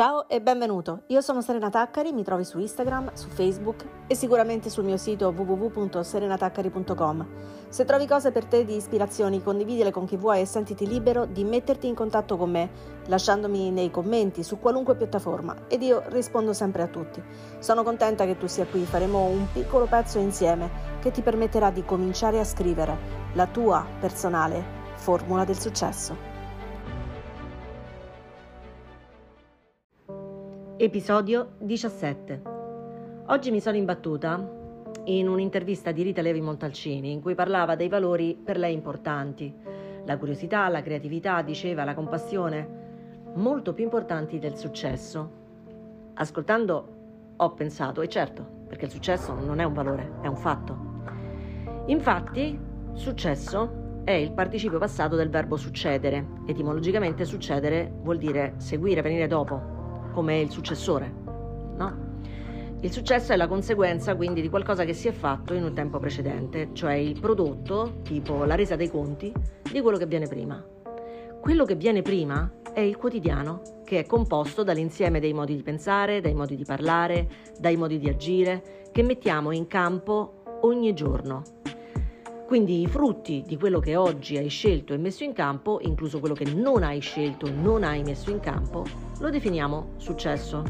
Ciao e benvenuto, io sono Serena Taccari, mi trovi su Instagram, su Facebook e sicuramente sul mio sito www.serenataccari.com. Se trovi cose per te di ispirazioni, condividile con chi vuoi e sentiti libero di metterti in contatto con me, lasciandomi nei commenti su qualunque piattaforma ed io rispondo sempre a tutti. Sono contenta che tu sia qui, faremo un piccolo pezzo insieme che ti permetterà di cominciare a scrivere la tua personale formula del successo. Episodio 17. Oggi mi sono imbattuta in un'intervista di Rita Levi Montalcini in cui parlava dei valori per lei importanti, la curiosità, la creatività, diceva, la compassione, molto più importanti del successo. Ascoltando ho pensato, e certo, perché il successo non è un valore, è un fatto. Infatti, successo è il participio passato del verbo succedere. Etimologicamente succedere vuol dire seguire, venire dopo, come il successore, no? Il successo è la conseguenza quindi di qualcosa che si è fatto in un tempo precedente, cioè il prodotto, tipo la resa dei conti, di quello che viene prima. Quello che viene prima è il quotidiano, che è composto dall'insieme dei modi di pensare, dai modi di parlare, dai modi di agire, che mettiamo in campo ogni giorno. Quindi i frutti di quello che oggi hai scelto e messo in campo, incluso quello che non hai scelto e non hai messo in campo, lo definiamo successo.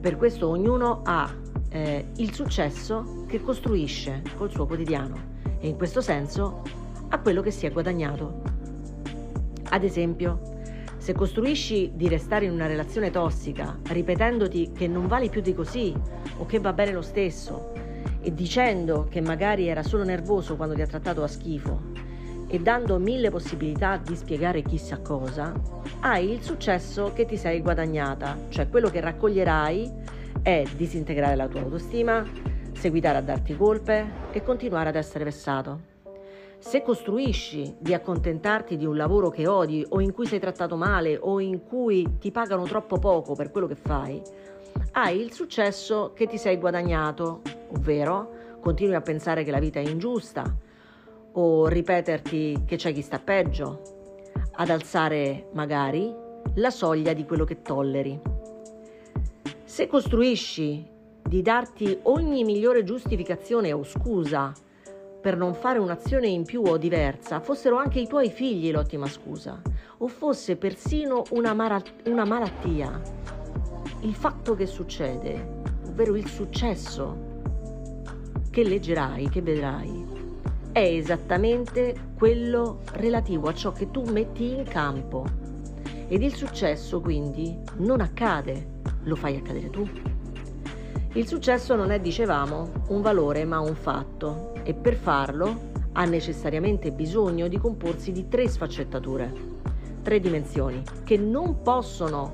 Per questo ognuno ha eh, il successo che costruisce col suo quotidiano e in questo senso ha quello che si è guadagnato. Ad esempio, se costruisci di restare in una relazione tossica ripetendoti che non vali più di così o che va bene lo stesso e dicendo che magari era solo nervoso quando ti ha trattato a schifo e dando mille possibilità di spiegare chissà cosa, hai il successo che ti sei guadagnata, cioè quello che raccoglierai è disintegrare la tua autostima, seguitare a darti colpe e continuare ad essere vessato. Se costruisci di accontentarti di un lavoro che odi o in cui sei trattato male o in cui ti pagano troppo poco per quello che fai, hai il successo che ti sei guadagnato, ovvero continui a pensare che la vita è ingiusta o ripeterti che c'è chi sta peggio, ad alzare magari la soglia di quello che tolleri. Se costruisci di darti ogni migliore giustificazione o scusa per non fare un'azione in più o diversa, fossero anche i tuoi figli l'ottima scusa, o fosse persino una, mara- una malattia, il fatto che succede, ovvero il successo che leggerai, che vedrai, è esattamente quello relativo a ciò che tu metti in campo. Ed il successo quindi non accade, lo fai accadere tu. Il successo non è, dicevamo, un valore ma un fatto. E per farlo ha necessariamente bisogno di comporsi di tre sfaccettature, tre dimensioni che non possono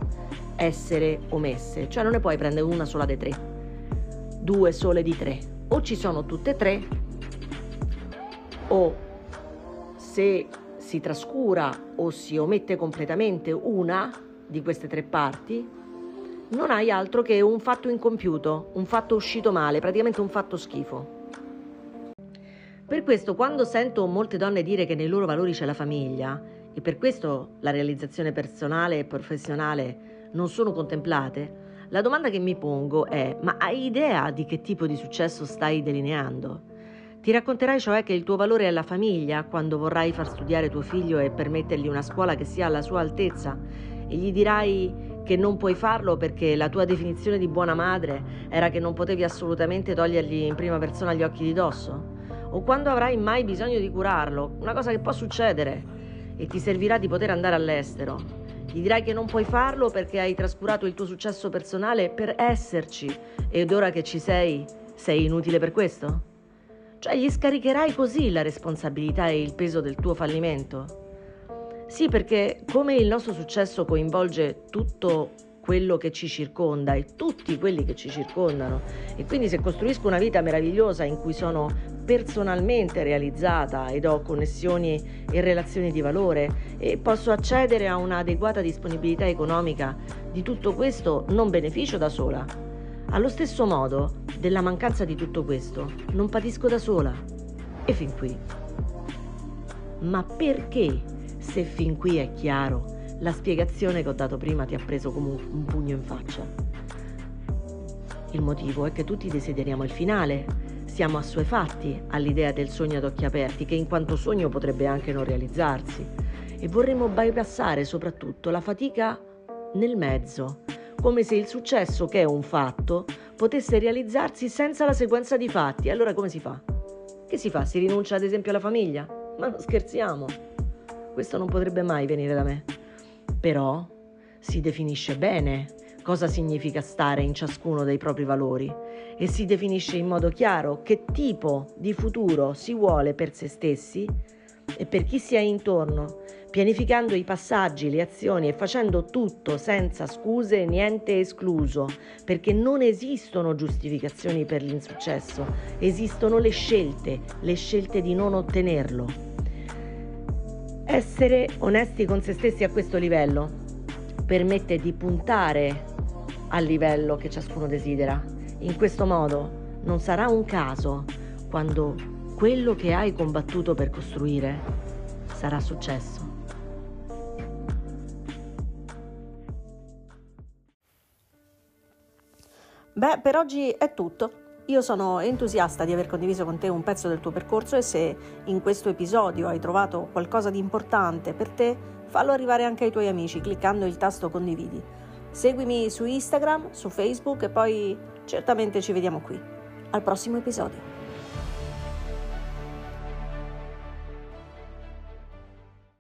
essere omesse, cioè non ne puoi prendere una sola dei tre, due sole di tre, o ci sono tutte e tre, o se si trascura o si omette completamente una di queste tre parti, non hai altro che un fatto incompiuto, un fatto uscito male, praticamente un fatto schifo. Per questo quando sento molte donne dire che nei loro valori c'è la famiglia e per questo la realizzazione personale e professionale non sono contemplate, la domanda che mi pongo è: ma hai idea di che tipo di successo stai delineando? Ti racconterai cioè che il tuo valore è la famiglia quando vorrai far studiare tuo figlio e permettergli una scuola che sia alla sua altezza e gli dirai che non puoi farlo perché la tua definizione di buona madre era che non potevi assolutamente togliergli in prima persona gli occhi di dosso? O quando avrai mai bisogno di curarlo, una cosa che può succedere e ti servirà di poter andare all'estero, gli dirai che non puoi farlo perché hai trascurato il tuo successo personale per esserci ed ora che ci sei, sei inutile per questo? Cioè gli scaricherai così la responsabilità e il peso del tuo fallimento? Sì, perché come il nostro successo coinvolge tutto quello che ci circonda e tutti quelli che ci circondano e quindi se costruisco una vita meravigliosa in cui sono personalmente realizzata ed ho connessioni e relazioni di valore e posso accedere a un'adeguata disponibilità economica di tutto questo non beneficio da sola. Allo stesso modo, della mancanza di tutto questo non patisco da sola. E fin qui. Ma perché, se fin qui è chiaro, la spiegazione che ho dato prima ti ha preso come un pugno in faccia. Il motivo è che tutti desideriamo il finale, siamo assuefatti all'idea del sogno ad occhi aperti che in quanto sogno potrebbe anche non realizzarsi e vorremmo bypassare soprattutto la fatica nel mezzo, come se il successo che è un fatto potesse realizzarsi senza la sequenza di fatti. Allora come si fa? Che si fa? Si rinuncia ad esempio alla famiglia? Ma non scherziamo. Questo non potrebbe mai venire da me. Però si definisce bene cosa significa stare in ciascuno dei propri valori e si definisce in modo chiaro che tipo di futuro si vuole per se stessi e per chi si è intorno, pianificando i passaggi, le azioni e facendo tutto senza scuse niente escluso, perché non esistono giustificazioni per l'insuccesso, esistono le scelte, le scelte di non ottenerlo. Essere onesti con se stessi a questo livello permette di puntare al livello che ciascuno desidera. In questo modo non sarà un caso quando quello che hai combattuto per costruire sarà successo. Beh, per oggi è tutto. Io sono entusiasta di aver condiviso con te un pezzo del tuo percorso e se in questo episodio hai trovato qualcosa di importante per te, fallo arrivare anche ai tuoi amici cliccando il tasto condividi. Seguimi su Instagram, su Facebook e poi certamente ci vediamo qui. Al prossimo episodio.